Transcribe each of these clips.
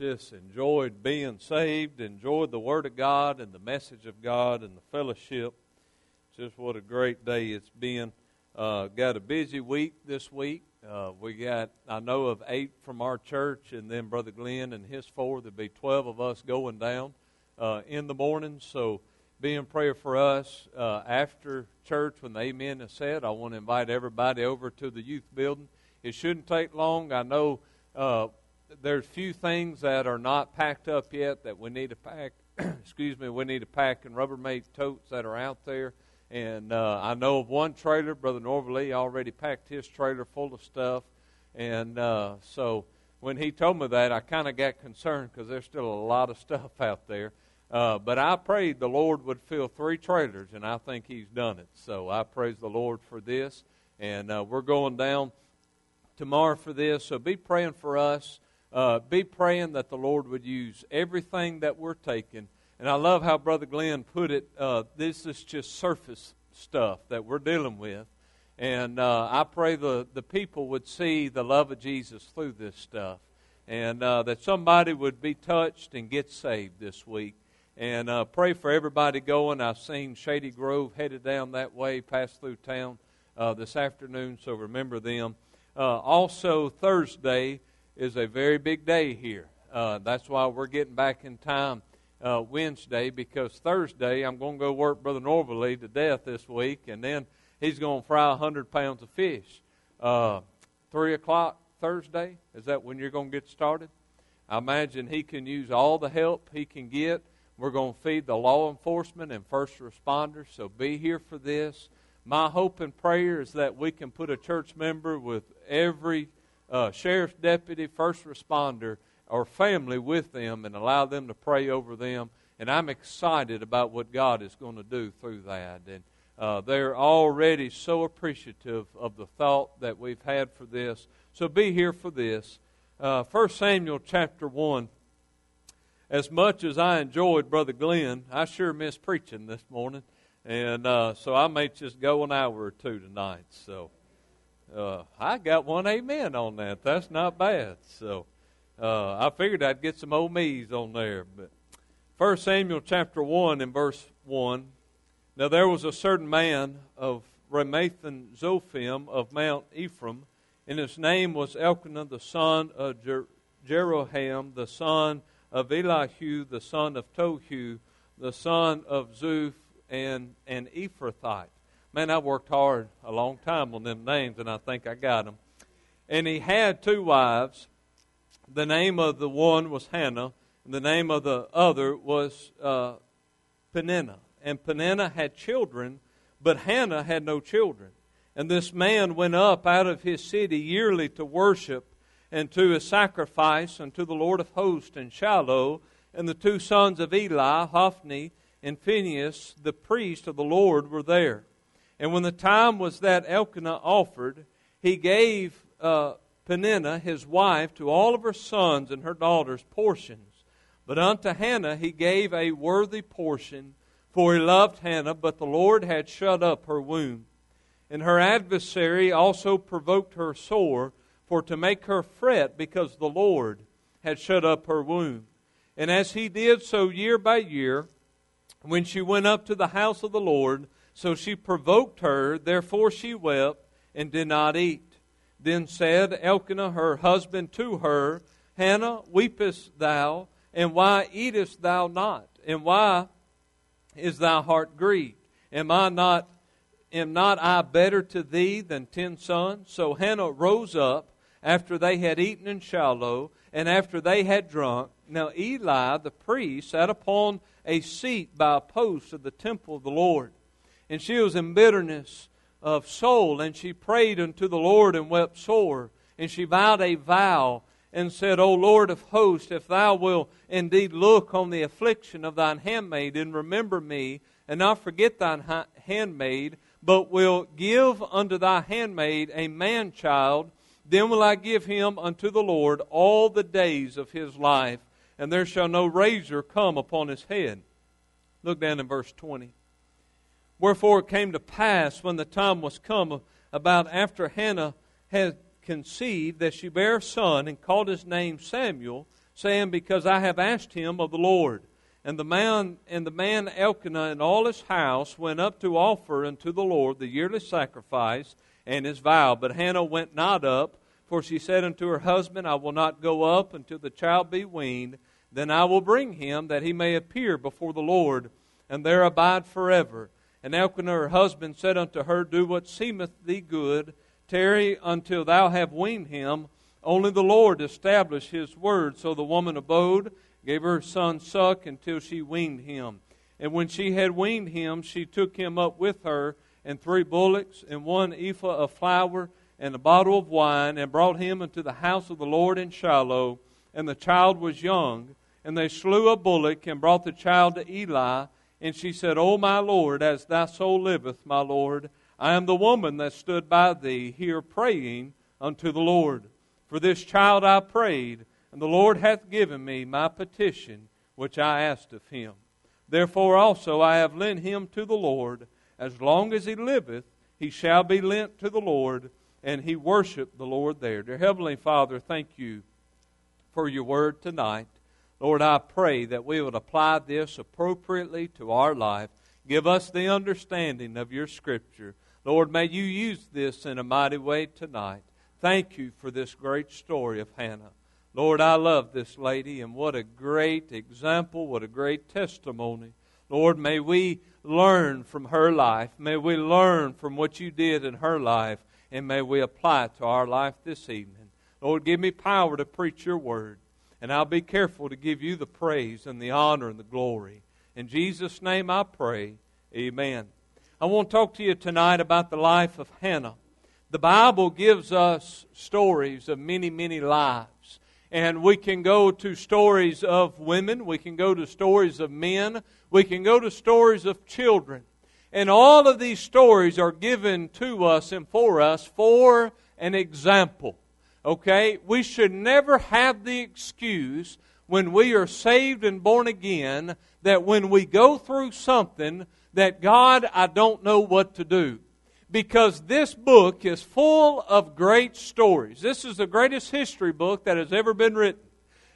just enjoyed being saved, enjoyed the Word of God and the message of God and the fellowship. Just what a great day it's been. Uh, got a busy week this week. Uh, we got, I know of eight from our church, and then Brother Glenn and his four. There'll be 12 of us going down uh, in the morning. So be in prayer for us. Uh, after church, when the amen is said, I want to invite everybody over to the youth building. It shouldn't take long. I know uh, there's a few things that are not packed up yet that we need to pack. excuse me, we need to pack in Rubbermaid totes that are out there. And uh, I know of one trailer, Brother Norvalee already packed his trailer full of stuff. And uh, so when he told me that, I kind of got concerned because there's still a lot of stuff out there. Uh, but I prayed the Lord would fill three trailers, and I think He's done it. So I praise the Lord for this. And uh, we're going down tomorrow for this. So be praying for us. Uh, be praying that the Lord would use everything that we're taking. And I love how Brother Glenn put it. Uh, this is just surface stuff that we're dealing with. And uh, I pray the, the people would see the love of Jesus through this stuff. And uh, that somebody would be touched and get saved this week. And uh, pray for everybody going. I've seen Shady Grove headed down that way, passed through town uh, this afternoon, so remember them. also, Thursday, is a very big day here. Uh, that's why we're getting back in time uh, Wednesday because Thursday I'm going to go work Brother Norvalee to death this week, and then he's going to fry a hundred pounds of fish. Uh, Three o'clock Thursday is that when you're going to get started? I imagine he can use all the help he can get. We're going to feed the law enforcement and first responders, so be here for this. My hope and prayer is that we can put a church member with every uh, sheriff's deputy, first responder, or family with them and allow them to pray over them. And I'm excited about what God is going to do through that. And uh, they're already so appreciative of the thought that we've had for this. So be here for this. Uh, 1 Samuel chapter 1. As much as I enjoyed Brother Glenn, I sure missed preaching this morning. And uh, so I may just go an hour or two tonight. So. Uh, I got one amen on that. That's not bad. So uh, I figured I'd get some old me's on there. But First Samuel chapter 1 and verse 1. Now there was a certain man of Ramathaim Zophim of Mount Ephraim, and his name was Elkanah the son of Jer- Jeroham, the son of Elihu, the son of Tohu, the son of Zuph, and an Ephrathite. Man, I worked hard a long time on them names, and I think I got them. And he had two wives. The name of the one was Hannah, and the name of the other was uh, Peninnah. And Peninnah had children, but Hannah had no children. And this man went up out of his city yearly to worship and to a sacrifice unto the Lord of hosts in Shiloh. And the two sons of Eli, Hophni and Phinehas, the priest of the Lord, were there. And when the time was that Elkanah offered, he gave uh, Peninnah, his wife, to all of her sons and her daughters portions. But unto Hannah he gave a worthy portion, for he loved Hannah, but the Lord had shut up her womb. And her adversary also provoked her sore, for to make her fret, because the Lord had shut up her womb. And as he did so year by year, when she went up to the house of the Lord, so she provoked her, therefore she wept and did not eat. Then said Elkanah her husband to her, Hannah, weepest thou, and why eatest thou not? And why is thy heart grieved? Am I not am not I better to thee than ten sons? So Hannah rose up after they had eaten in Shiloh, and after they had drunk. Now Eli the priest sat upon a seat by a post of the temple of the Lord. And she was in bitterness of soul, and she prayed unto the Lord and wept sore. And she vowed a vow and said, O Lord of hosts, if thou wilt indeed look on the affliction of thine handmaid and remember me, and not forget thine handmaid, but will give unto thy handmaid a man child, then will I give him unto the Lord all the days of his life, and there shall no razor come upon his head. Look down in verse 20. Wherefore it came to pass when the time was come about after Hannah had conceived that she bare a son and called his name Samuel. saying, Because I have asked him of the Lord. And the man and the man Elkanah and all his house went up to offer unto the Lord the yearly sacrifice and his vow. But Hannah went not up, for she said unto her husband, I will not go up until the child be weaned. Then I will bring him, that he may appear before the Lord, and there abide forever. And Elkanah her husband said unto her, Do what seemeth thee good, tarry until thou have weaned him. Only the Lord establish his word. So the woman abode, gave her son suck until she weaned him. And when she had weaned him, she took him up with her, and three bullocks, and one ephah of flour, and a bottle of wine, and brought him into the house of the Lord in Shiloh. And the child was young. And they slew a bullock, and brought the child to Eli. And she said, O my Lord, as thy soul liveth, my Lord, I am the woman that stood by thee here praying unto the Lord. For this child I prayed, and the Lord hath given me my petition which I asked of him. Therefore also I have lent him to the Lord. As long as he liveth, he shall be lent to the Lord, and he worshiped the Lord there. Dear Heavenly Father, thank you for your word tonight. Lord, I pray that we would apply this appropriately to our life. Give us the understanding of your Scripture. Lord, may you use this in a mighty way tonight. Thank you for this great story of Hannah. Lord, I love this lady, and what a great example, what a great testimony. Lord, may we learn from her life. May we learn from what you did in her life, and may we apply it to our life this evening. Lord, give me power to preach your word, and I'll be careful to give you the praise and the honor and the glory. In Jesus' name I pray. Amen. I want to talk to you tonight about the life of Hannah. The Bible gives us stories of many, many lives. And we can go to stories of women, we can go to stories of men, we can go to stories of children. And all of these stories are given to us and for us for an example. Okay? We should never have the excuse when we are saved and born again that when we go through something that God, I don't know what to do because this book is full of great stories. This is the greatest history book that has ever been written.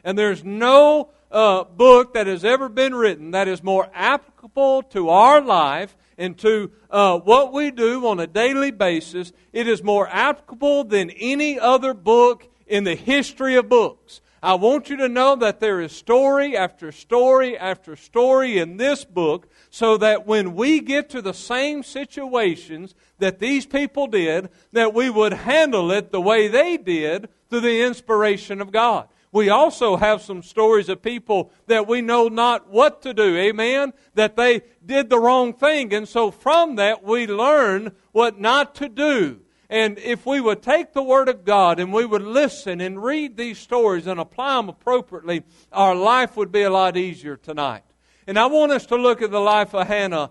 And there's no uh, book that has ever been written that is more applicable to our life and to uh, what we do on a daily basis. It is more applicable than any other book in the history of books. I want you to know that there is story after story after story in this book so that when we get to the same situations that these people did, that we would handle it the way they did through the inspiration of God. We also have some stories of people that we know not what to do. Amen? That they did the wrong thing. And so from that we learn what not to do. And if we would take the Word of God and we would listen and read these stories and apply them appropriately, our life would be a lot easier tonight. And I want us to look at the life of Hannah.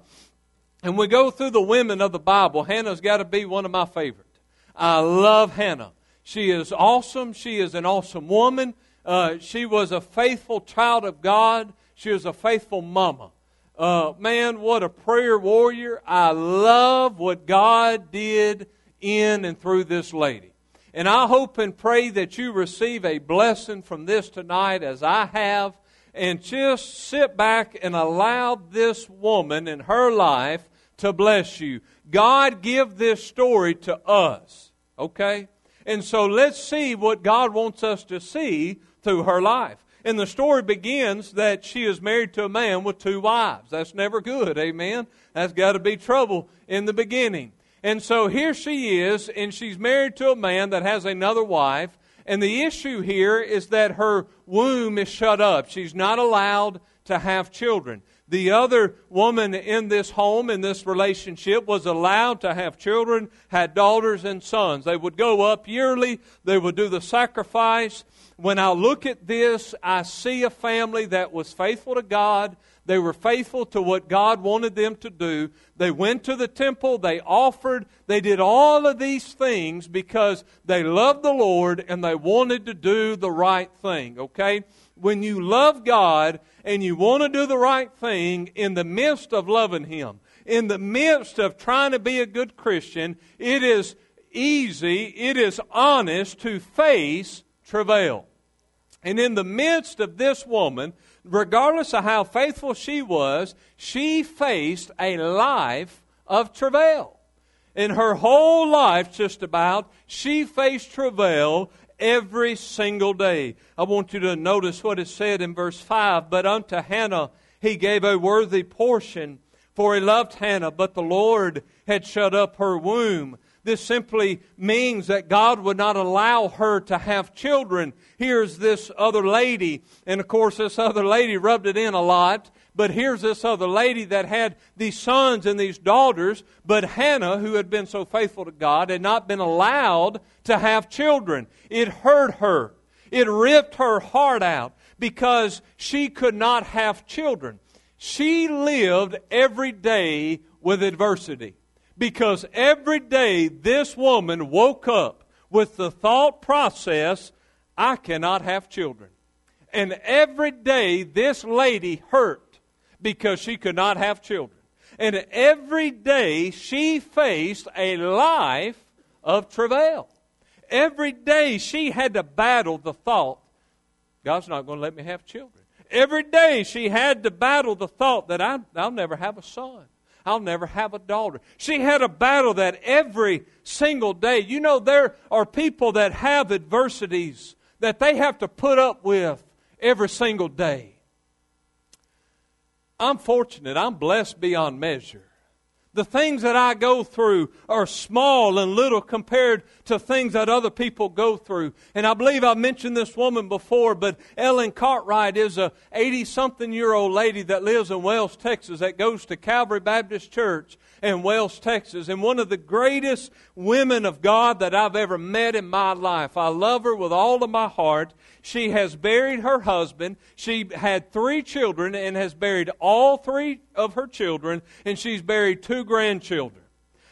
And we go through the women of the Bible. Hannah's got to be one of my favorites. I love Hannah. She is awesome. She is an awesome woman. Uh, she was a faithful child of God. She was a faithful mama. Uh, man, what a prayer warrior. I love what God did in and through this lady. And I hope and pray that you receive a blessing from this tonight as I have and just sit back and allow this woman and her life to bless you. God give this story to us, okay? And so let's see what God wants us to see through her life. And the story begins that she is married to a man with two wives. That's never good, amen? That's got to be trouble in the beginning. And so here she is, and she's married to a man that has another wife, and the issue here is that her womb is shut up. She's not allowed to have children. The other woman in this home, in this relationship, was allowed to have children, had daughters and sons. They would go up yearly, they would do the sacrifice. When I look at this, I see a family that was faithful to God. They were faithful to what God wanted them to do. They went to the temple, they offered, they did all of these things because they loved the Lord and they wanted to do the right thing, okay? When you love God and you want to do the right thing in the midst of loving Him, in the midst of trying to be a good Christian, it is easy, it is honest to face travail. And in the midst of this woman, regardless of how faithful she was, she faced a life of travail. In her whole life, just about, she faced travail every single day. I want you to notice what is said in verse 5 But unto Hannah he gave a worthy portion, for he loved Hannah, but the Lord had shut up her womb. This simply means that God would not allow her to have children. Here's this other lady, and of course, this other lady rubbed it in a lot. But here's this other lady that had these sons and these daughters, but Hannah, who had been so faithful to God, had not been allowed to have children. It hurt her. It ripped her heart out because she could not have children. She lived every day with adversity because every day this woman woke up with the thought process, I cannot have children. And every day this lady hurt because she could not have children. And every day she faced a life of travail. Every day she had to battle the thought, God's not going to let me have children. Every day she had to battle the thought that I, I'll never have a son. I'll never have a daughter. She had a battle that every single day. You know, there are people that have adversities that they have to put up with every single day. I'm fortunate. I'm blessed beyond measure. The things that I go through are small and little compared to things that other people go through. And I believe I've mentioned this woman before, but Ellen Cartwright is a 80 something year old lady that lives in Wells, Texas, that goes to Calvary Baptist Church in Wells, Texas, and one of the greatest women of God that I've ever met in my life. I love her with all of my heart. She has buried her husband. She had three children and has buried all three of her children, and she's buried two grandchildren.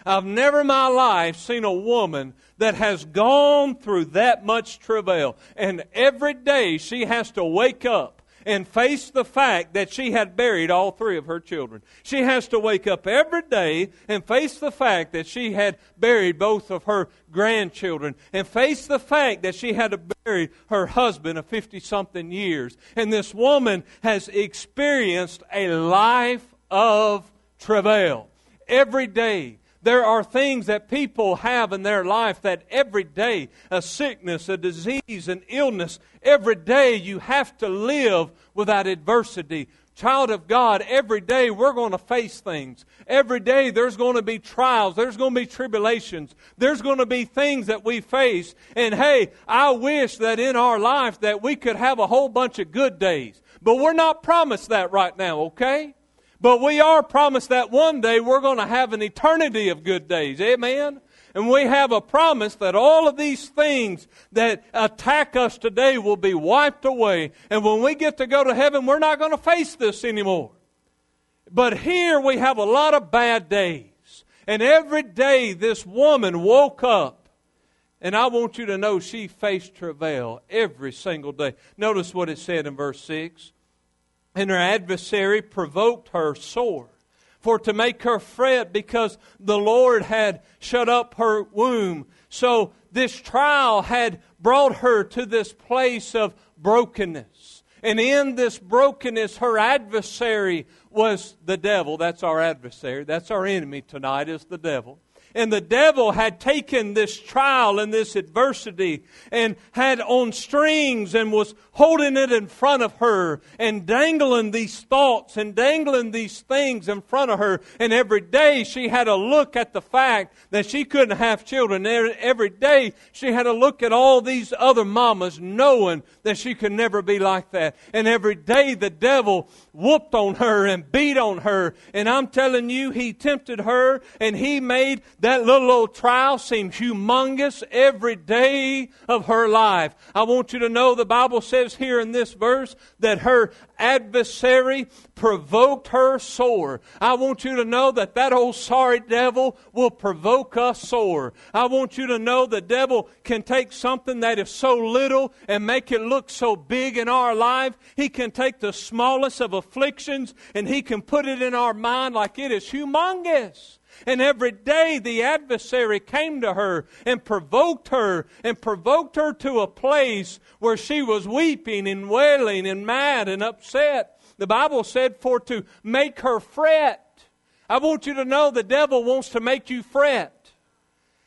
I've never in my life seen a woman that has gone through that much travail. And every day she has to wake up and face the fact that she had buried all three of her children. She has to wake up every day and face the fact that she had buried both of her grandchildren and face the fact that she had to bury her husband of 50 something years. And this woman has experienced a life of travail every day there are things that people have in their life that every day, a sickness, a disease, an illness, every day you have to live without adversity. Child of God, every day we're going to face things. Every day there's going to be trials. There's going to be tribulations. There's going to be things that we face. And hey, I wish that in our life that we could have a whole bunch of good days. But we're not promised that right now, okay? But we are promised that one day we're going to have an eternity of good days. Amen? And we have a promise that all of these things that attack us today will be wiped away. And when we get to go to heaven, we're not going to face this anymore. But here we have a lot of bad days. And every day this woman woke up. And I want you to know she faced travail every single day. Notice what it said in verse 6 and her adversary provoked her sore for to make her fret because the Lord had shut up her womb. So this trial had brought her to this place of brokenness. And in this brokenness, her adversary was the devil. That's our adversary. That's our enemy tonight, is the devil. And the devil had taken this trial and this adversity and had on strings and was holding it in front of her and dangling these thoughts and dangling these things in front of her. And every day she had to look at the fact that she couldn't have children. Every day she had to look at all these other mamas knowing that she could never be like that. And every day the devil whooped on her and beat on her. And I'm telling you, he tempted her and he made that little old trial seemed humongous every day of her life. I want you to know the Bible says here in this verse that her adversary provoked her sore. I want you to know that that old sorry devil will provoke us sore. I want you to know the devil can take something that is so little and make it look so big in our life. He can take the smallest of afflictions and he can put it in our mind like it is humongous. And every day the adversary came to her and provoked her and provoked her to a place where she was weeping and wailing and mad and upset. The Bible said for to make her fret. I want you to know the devil wants to make you fret.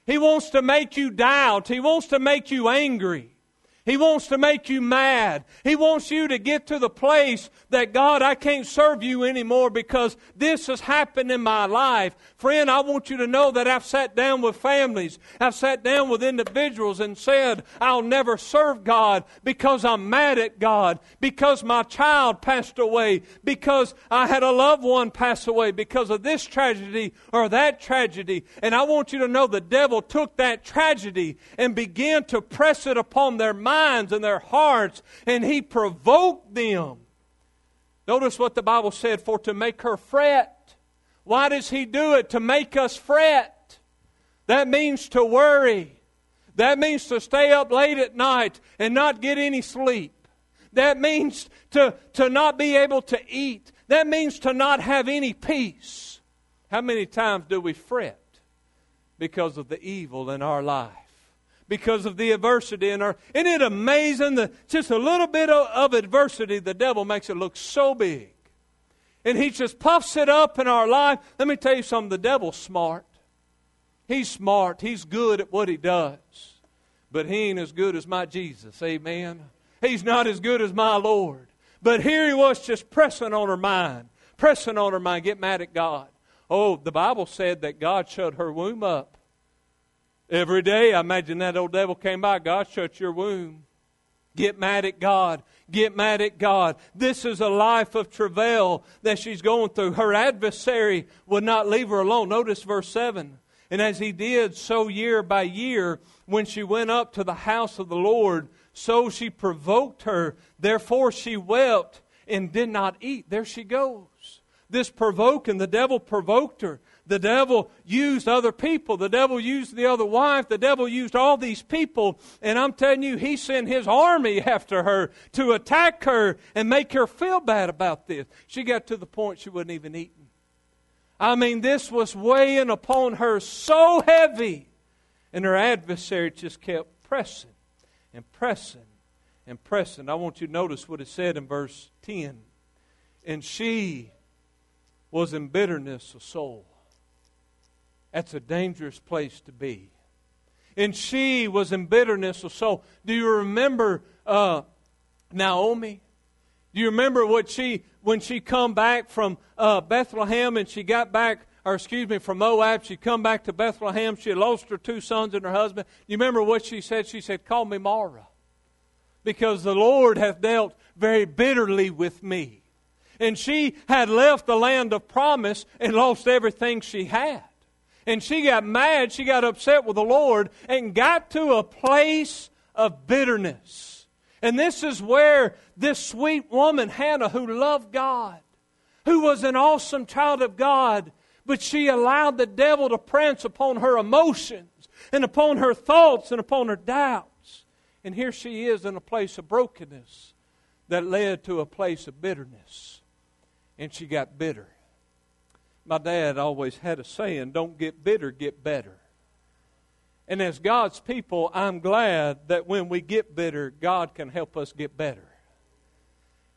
He wants to make you doubt. He wants to make you angry. He wants to make you mad. He wants you to get to the place that, God, I can't serve you anymore because this has happened in my life. Friend, I want you to know that I've sat down with families. I've sat down with individuals and said, I'll never serve God because I'm mad at God, because my child passed away, because I had a loved one pass away, because of this tragedy or that tragedy. And I want you to know the devil took that tragedy and began to press it upon their mind minds and their hearts, and he provoked them. Notice what the Bible said for to make her fret. Why does he do it? To make us fret. That means to worry. That means to stay up late at night and not get any sleep. That means to, to not be able to eat. That means to not have any peace. How many times do we fret because of the evil in our life? Because of the adversity in our. Isn't it amazing that just a little bit of, of adversity, the devil makes it look so big? And he just puffs it up in our life. Let me tell you something the devil's smart. He's smart, he's good at what he does. But he ain't as good as my Jesus. Amen. He's not as good as my Lord. But here he was just pressing on her mind, pressing on her mind, get mad at God. Oh, the Bible said that God shut her womb up. Every day, I imagine that old devil came by. God, shut your womb. Get mad at God. Get mad at God. This is a life of travail that she's going through. Her adversary would not leave her alone. Notice verse 7. And as he did, so year by year, when she went up to the house of the Lord, so she provoked her. Therefore she wept and did not eat. There she goes. This provoking, the devil provoked her. The devil used other people. The devil used the other wife. The devil used all these people. And I'm telling you, he sent his army after her to attack her and make her feel bad about this. She got to the point she wasn't even eating. I mean, this was weighing upon her so heavy. And her adversary just kept pressing and pressing and pressing. I want you to notice what it said in verse 10. And she was in bitterness of soul. That's a dangerous place to be. And she was in bitterness of soul. Do you remember uh, Naomi? Do you remember what she when she come back from uh, Bethlehem and she got back, or excuse me, from Moab? She come back to Bethlehem. She lost her two sons and her husband. You remember what she said? She said, "Call me Mara, because the Lord hath dealt very bitterly with me." And she had left the land of promise and lost everything she had and she got mad, she got upset with the Lord, and got to a place of bitterness. And this is where this sweet woman, Hannah, who loved God, who was an awesome child of God, but she allowed the devil to prance upon her emotions and upon her thoughts and upon her doubts. And here she is in a place of brokenness that led to a place of bitterness. And she got bitter my dad always had a saying don't get bitter, get better. And as God's people, I'm glad that when we get bitter, God can help us get better.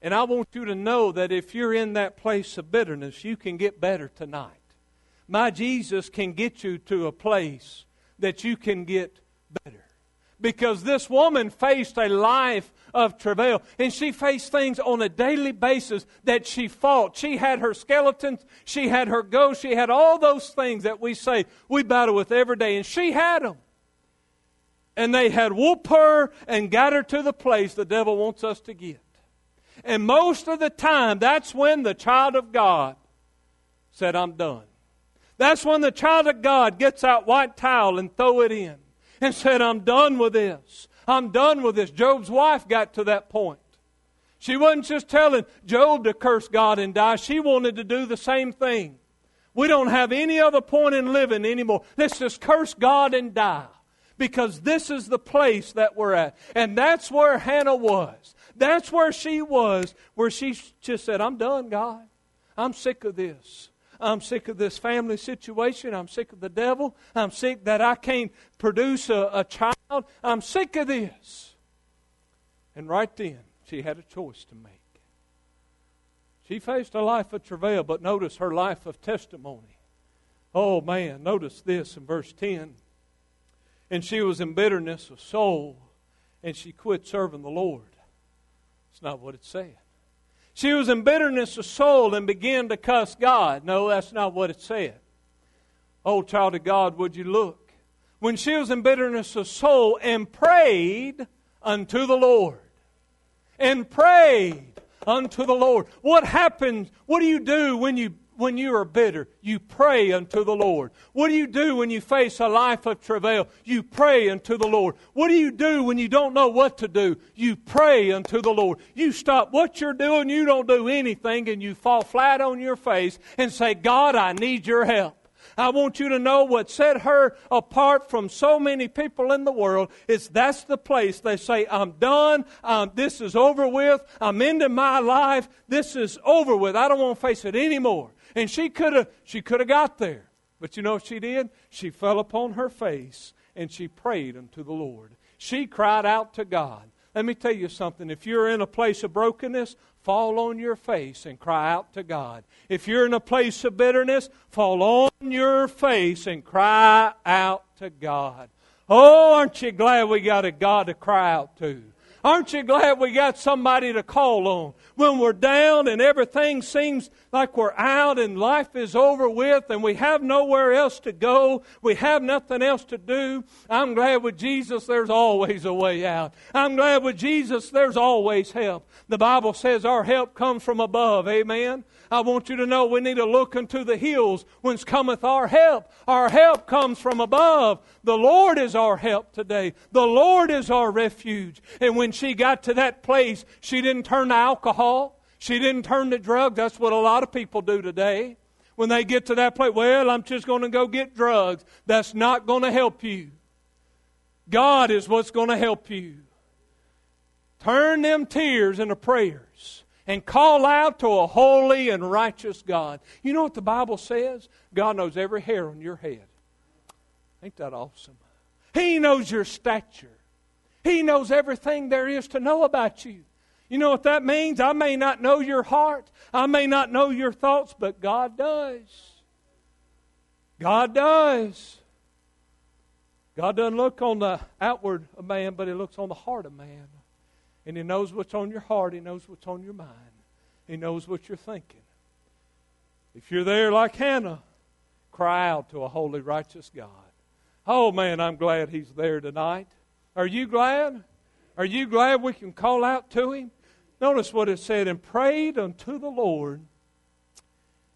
And I want you to know that if you're in that place of bitterness, you can get better tonight. My Jesus can get you to a place that you can get better. Because this woman faced a life of travail. And she faced things on a daily basis that she fought. She had her skeletons, she had her ghosts, she had all those things that we say we battle with every day. And she had them. And they had whooped her and got her to the place the devil wants us to get. And most of the time, that's when the child of God said, I'm done. That's when the child of God gets out white towel and throw it in and said, I'm done with this. I'm done with this. Job's wife got to that point. She wasn't just telling Job to curse God and die, she wanted to do the same thing. We don't have any other point in living anymore. Let's just curse God and die. Because this is the place that we're at. And that's where Hannah was. That's where she was, where she just said, I'm done, God. I'm sick of this. I'm sick of this family situation. I'm sick of the devil. I'm sick that I can't produce a, a child. I'm sick of this. And right then, she had a choice to make. She faced a life of travail, but notice her life of testimony. Oh man, notice this in verse 10. And she was in bitterness of soul, and she quit serving the Lord. It's not what it said. She was in bitterness of soul and began to cuss God. No, that's not what it said. Oh, child of God, would you look? When she was in bitterness of soul and prayed unto the Lord. And prayed unto the Lord. What happens? What do you do when you when you are bitter, you pray unto the Lord. What do you do when you face a life of travail? You pray unto the Lord. What do you do when you don't know what to do? You pray unto the Lord. You stop what you're doing, you don't do anything, and you fall flat on your face and say, God, I need your help. I want you to know what set her apart from so many people in the world is that's the place they say, I'm done. Um, this is over with. I'm ending my life. This is over with. I don't want to face it anymore. And she could have she could have got there. But you know what she did? She fell upon her face and she prayed unto the Lord. She cried out to God. Let me tell you something. If you're in a place of brokenness, fall on your face and cry out to God. If you're in a place of bitterness, fall on your face and cry out to God. Oh, aren't you glad we got a God to cry out to? Aren't you glad we got somebody to call on? When we're down and everything seems like we're out and life is over with and we have nowhere else to go, we have nothing else to do. I'm glad with Jesus there's always a way out. I'm glad with Jesus there's always help. The Bible says our help comes from above. Amen. I want you to know we need to look unto the hills whence cometh our help. Our help comes from above. The Lord is our help today. The Lord is our refuge. And when she got to that place, she didn't turn to alcohol. She didn't turn to drugs. That's what a lot of people do today. When they get to that place, well, I'm just going to go get drugs. That's not going to help you. God is what's going to help you. Turn them tears into prayers and call out to a holy and righteous God. You know what the Bible says? God knows every hair on your head. Ain't that awesome? He knows your stature. He knows everything there is to know about you. You know what that means? I may not know your heart, I may not know your thoughts, but God does. God does. God doesn't look on the outward of man, but He looks on the heart of man. And He knows what's on your heart, He knows what's on your mind, He knows what you're thinking. If you're there like Hannah, cry out to a holy, righteous God. Oh, man, I'm glad He's there tonight. Are you glad? Are you glad we can call out to Him? Notice what it said, and prayed unto the Lord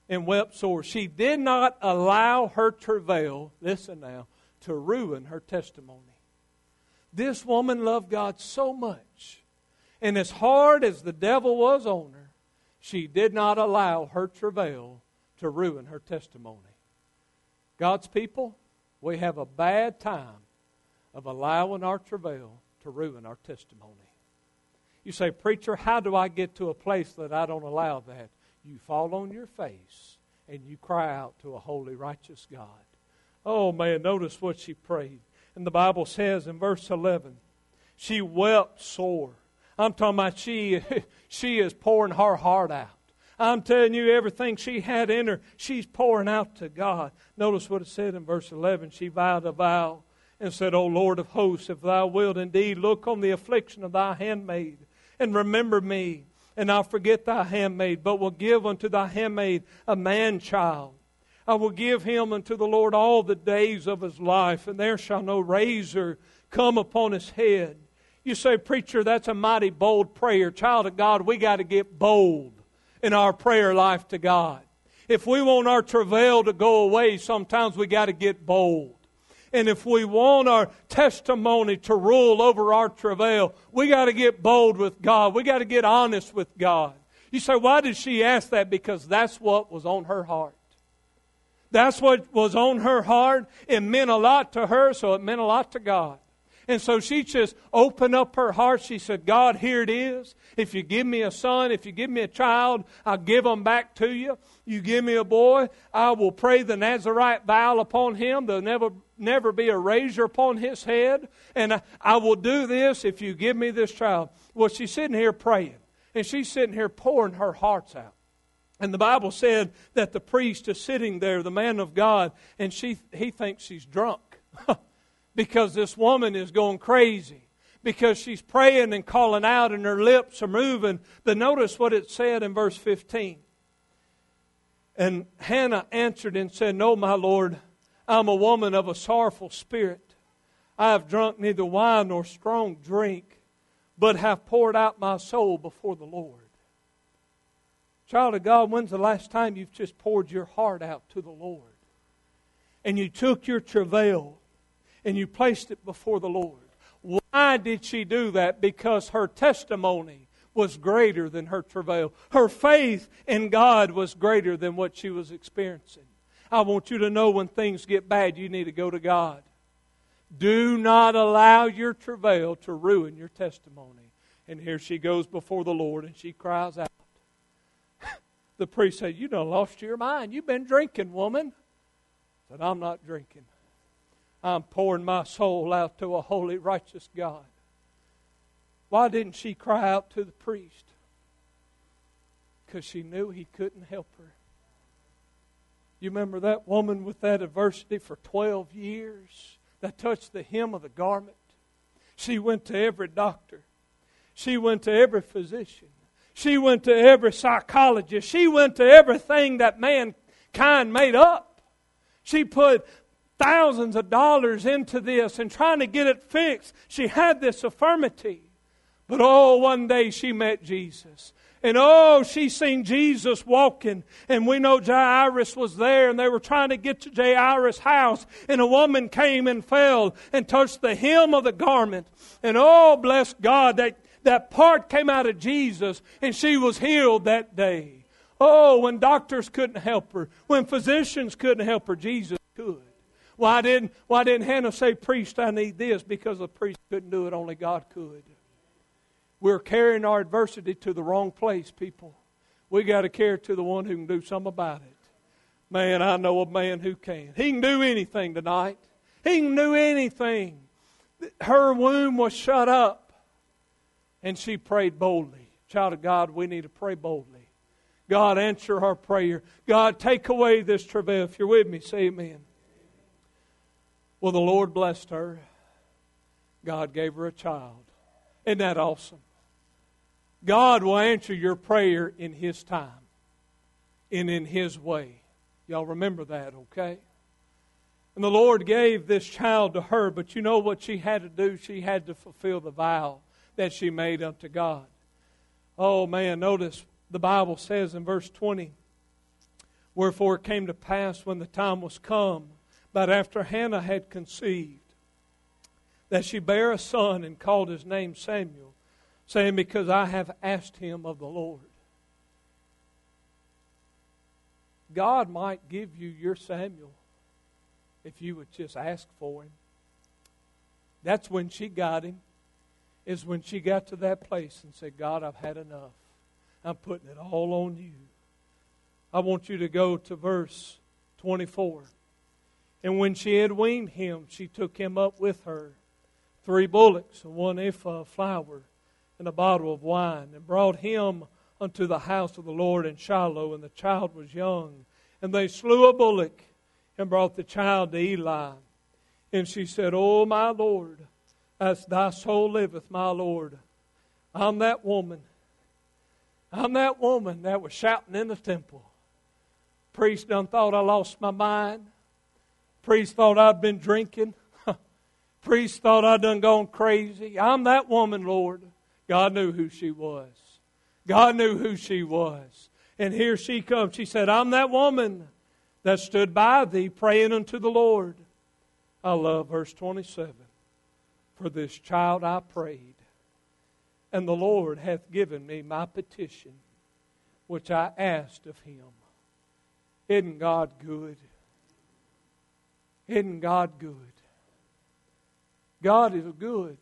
and wept sore. She did not allow her travail, listen now, to ruin her testimony. This woman loved God so much, and as hard as the devil was on her, she did not allow her travail to ruin her testimony. God's people, we have a bad time of allowing our travail to ruin our testimony. You say, Preacher, how do I get to a place that I don't allow that? You fall on your face and you cry out to a holy, righteous God. Oh, man, notice what she prayed. And the Bible says in verse 11, she wept sore. I'm talking about she, she is pouring her heart out. I'm telling you, everything she had in her, she's pouring out to God. Notice what it said in verse 11. She vowed a vow and said, O Lord of hosts, if thou wilt indeed look on the affliction of thy handmaid and remember me, and I'll forget thy handmaid, but will give unto thy handmaid a man child. I will give him unto the Lord all the days of his life, and there shall no razor come upon his head. You say, Preacher, that's a mighty bold prayer. Child of God, we got to get bold in our prayer life to God. If we want our travail to go away, sometimes we got to get bold. And if we want our testimony to rule over our travail, we got to get bold with God. We got to get honest with God. You say, why did she ask that? Because that's what was on her heart. That's what was on her heart. It meant a lot to her, so it meant a lot to God. And so she just opened up her heart. She said, God, here it is. If you give me a son, if you give me a child, I'll give them back to you. You give me a boy, I will pray the Nazarite vow upon him. There'll never, never be a razor upon his head. And I, I will do this if you give me this child. Well, she's sitting here praying. And she's sitting here pouring her hearts out. And the Bible said that the priest is sitting there, the man of God, and she, he thinks she's drunk. because this woman is going crazy because she's praying and calling out and her lips are moving. But notice what it said in verse 15. And Hannah answered and said, No, my Lord, I'm a woman of a sorrowful spirit. I have drunk neither wine nor strong drink, but have poured out my soul before the Lord. Child of God, when's the last time you've just poured your heart out to the Lord? And you took your travail and you placed it before the Lord. Why did she do that? Because her testimony was greater than her travail. Her faith in God was greater than what she was experiencing. I want you to know when things get bad, you need to go to God. Do not allow your travail to ruin your testimony. And here she goes before the Lord and she cries out. the priest said, You done lost your mind. You've been drinking, woman. said, I'm not drinking. I'm pouring my soul out to a holy, righteous God. Why didn't she cry out to the priest? Because she knew he couldn't help her. You remember that woman with that adversity for 12 years that touched the hem of the garment? She went to every doctor, she went to every physician, she went to every psychologist, she went to everything that mankind made up. She put thousands of dollars into this and trying to get it fixed. She had this affirmity. But oh, one day she met Jesus. And oh, she seen Jesus walking. And we know Jairus was there and they were trying to get to Jairus' house. And a woman came and fell and touched the hem of the garment. And oh, bless God, that, that part came out of Jesus and she was healed that day. Oh, when doctors couldn't help her, when physicians couldn't help her, Jesus could. Why didn't, why didn't Hannah say, Priest, I need this? Because the priest couldn't do it, only God could. We're carrying our adversity to the wrong place, people. We got to carry it to the one who can do something about it. Man, I know a man who can. He can do anything tonight. He can do anything. Her womb was shut up, and she prayed boldly. Child of God, we need to pray boldly. God, answer our prayer. God, take away this travail. If you're with me, say amen. Well, the Lord blessed her. God gave her a child. Isn't that awesome? God will answer your prayer in His time and in His way. Y'all remember that, okay? And the Lord gave this child to her, but you know what she had to do? She had to fulfill the vow that she made unto God. Oh, man, notice the Bible says in verse 20 Wherefore it came to pass when the time was come but after Hannah had conceived, that she bare a son and called his name Samuel, saying, Because I have asked him of the Lord. God might give you your Samuel if you would just ask for him. That's when she got him, is when she got to that place and said, God, I've had enough. I'm putting it all on you. I want you to go to verse 24. And when she had weaned him, she took him up with her, three bullocks and one ephah of flour and a bottle of wine, and brought him unto the house of the Lord in Shiloh. And the child was young. And they slew a bullock and brought the child to Eli. And she said, O my Lord, as thy soul liveth, my Lord, I'm that woman. I'm that woman that was shouting in the temple. Priest done thought I lost my mind. Priest thought I'd been drinking. Priest thought I'd done gone crazy. I'm that woman, Lord. God knew who she was. God knew who she was. And here she comes. She said, I'm that woman that stood by thee praying unto the Lord. I love verse 27. For this child I prayed, and the Lord hath given me my petition, which I asked of him. Isn't God good? Isn't God good? God is good.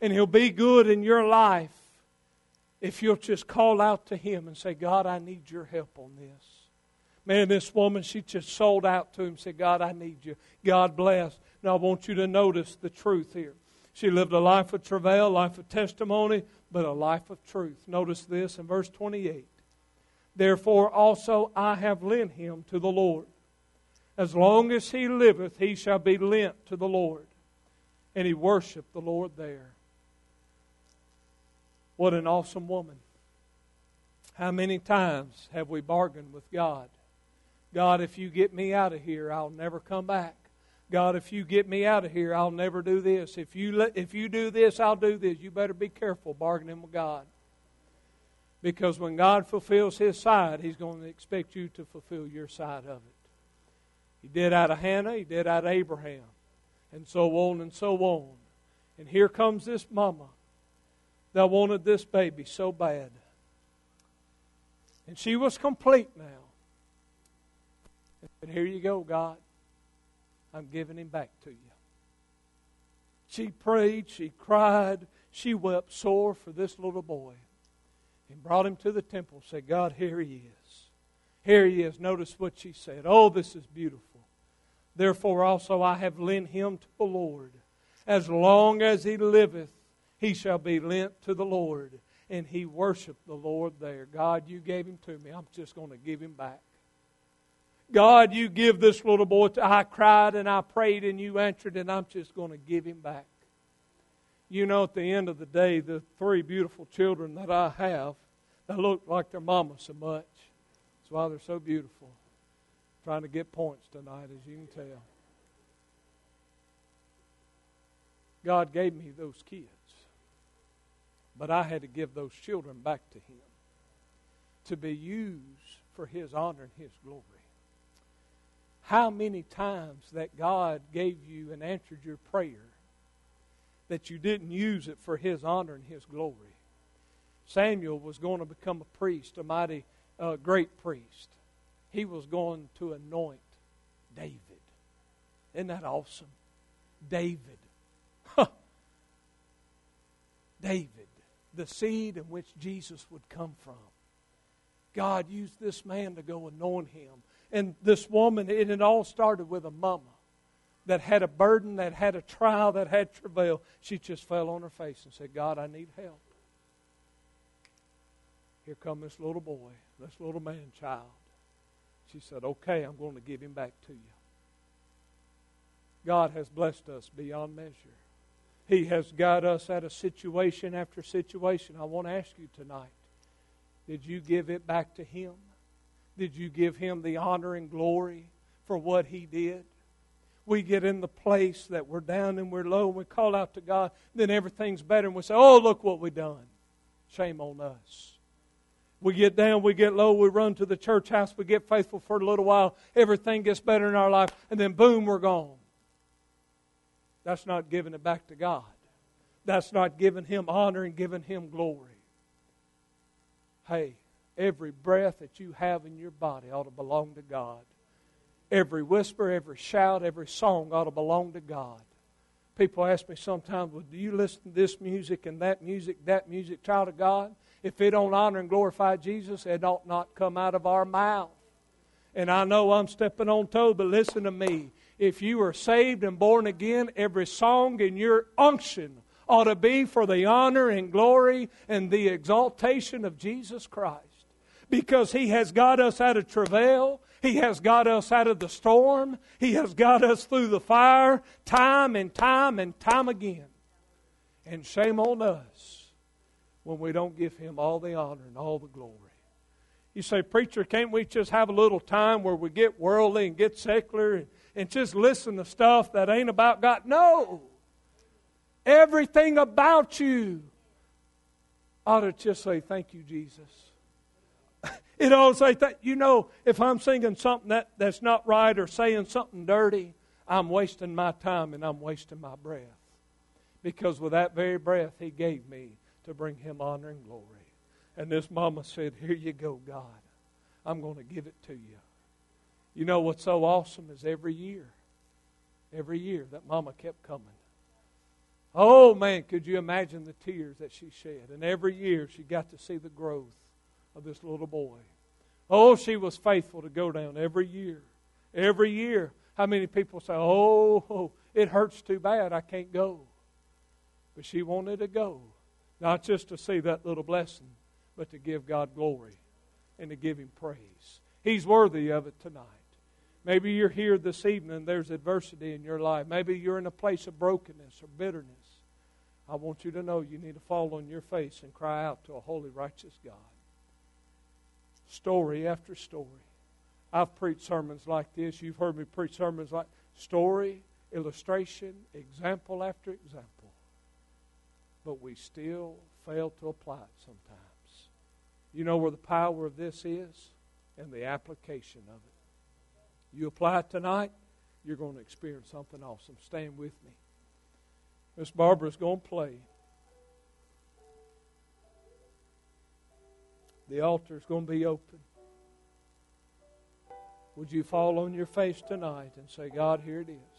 And He'll be good in your life if you'll just call out to Him and say, God, I need your help on this. Man, this woman, she just sold out to him, said, God, I need you. God bless. Now, I want you to notice the truth here. She lived a life of travail, a life of testimony, but a life of truth. Notice this in verse 28. Therefore also I have lent him to the Lord. As long as he liveth, he shall be lent to the Lord. And he worshiped the Lord there. What an awesome woman. How many times have we bargained with God? God, if you get me out of here, I'll never come back. God, if you get me out of here, I'll never do this. If you, let, if you do this, I'll do this. You better be careful bargaining with God. Because when God fulfills His side, He's going to expect you to fulfill your side of it. He did out of Hannah, He did out of Abraham, and so on and so on. And here comes this mama that wanted this baby so bad. And she was complete now. And here you go, God. I'm giving him back to you. She prayed, she cried, she wept sore for this little boy and brought him to the temple. Said, God, here he is. Here he is. Notice what she said. Oh, this is beautiful. Therefore also I have lent him to the Lord. As long as he liveth, he shall be lent to the Lord. And he worshiped the Lord there. God, you gave him to me. I'm just going to give him back. God, you give this little boy. To, I cried and I prayed and you answered, and I'm just going to give him back. You know, at the end of the day, the three beautiful children that I have, they look like their mama so much. That's why they're so beautiful. Trying to get points tonight, as you can tell. God gave me those kids, but I had to give those children back to Him to be used for His honor and His glory how many times that God gave you and answered your prayer that you didn't use it for His honor and His glory. Samuel was going to become a priest, a mighty uh, great priest. He was going to anoint David. Isn't that awesome? David. David, the seed in which Jesus would come from. God used this man to go anoint him and this woman, and it all started with a mama that had a burden, that had a trial, that had travail. She just fell on her face and said, God, I need help. Here come this little boy, this little man child. She said, Okay, I'm going to give him back to you. God has blessed us beyond measure. He has got us out of situation after situation. I want to ask you tonight did you give it back to Him? Did you give him the honor and glory for what he did? We get in the place that we're down and we're low and we call out to God, then everything's better and we say, Oh, look what we've done. Shame on us. We get down, we get low, we run to the church house, we get faithful for a little while, everything gets better in our life, and then boom, we're gone. That's not giving it back to God. That's not giving Him honor and giving Him glory. Hey, Every breath that you have in your body ought to belong to God. Every whisper, every shout, every song ought to belong to God. People ask me sometimes, well, do you listen to this music and that music, that music, child of God? If it don't honor and glorify Jesus, it ought not come out of our mouth. And I know I'm stepping on toe, but listen to me. If you are saved and born again, every song in your unction ought to be for the honor and glory and the exaltation of Jesus Christ because He has got us out of travail. He has got us out of the storm. He has got us through the fire time and time and time again. And shame on us when we don't give Him all the honor and all the glory. You say, Preacher, can't we just have a little time where we get worldly and get secular and, and just listen to stuff that ain't about God? No. Everything about you ought to just say, Thank you, Jesus. It ought to say, that, you know, if I'm singing something that, that's not right or saying something dirty, I'm wasting my time and I'm wasting my breath. Because with that very breath He gave me to bring Him honor and glory. And this mama said, Here you go, God. I'm going to give it to you. You know what's so awesome is every year, every year that mama kept coming. Oh, man, could you imagine the tears that she shed? And every year she got to see the growth of this little boy. Oh, she was faithful to go down every year. Every year. How many people say, oh, it hurts too bad, I can't go. But she wanted to go, not just to see that little blessing, but to give God glory and to give Him praise. He's worthy of it tonight. Maybe you're here this evening, there's adversity in your life. Maybe you're in a place of brokenness or bitterness. I want you to know you need to fall on your face and cry out to a holy, righteous God. Story after story. I've preached sermons like this. You've heard me preach sermons like story, illustration, example after example. But we still fail to apply it sometimes. You know where the power of this is? And the application of it. You apply it tonight, you're going to experience something awesome. Stand with me. Miss Barbara's going to play. The altar's going to be open. Would you fall on your face tonight and say, God, here it is?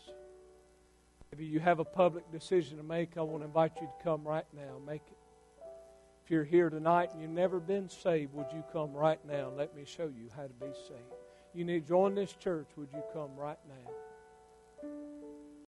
Maybe you have a public decision to make. I want to invite you to come right now. Make it. If you're here tonight and you've never been saved, would you come right now and let me show you how to be saved? You need to join this church, would you come right now?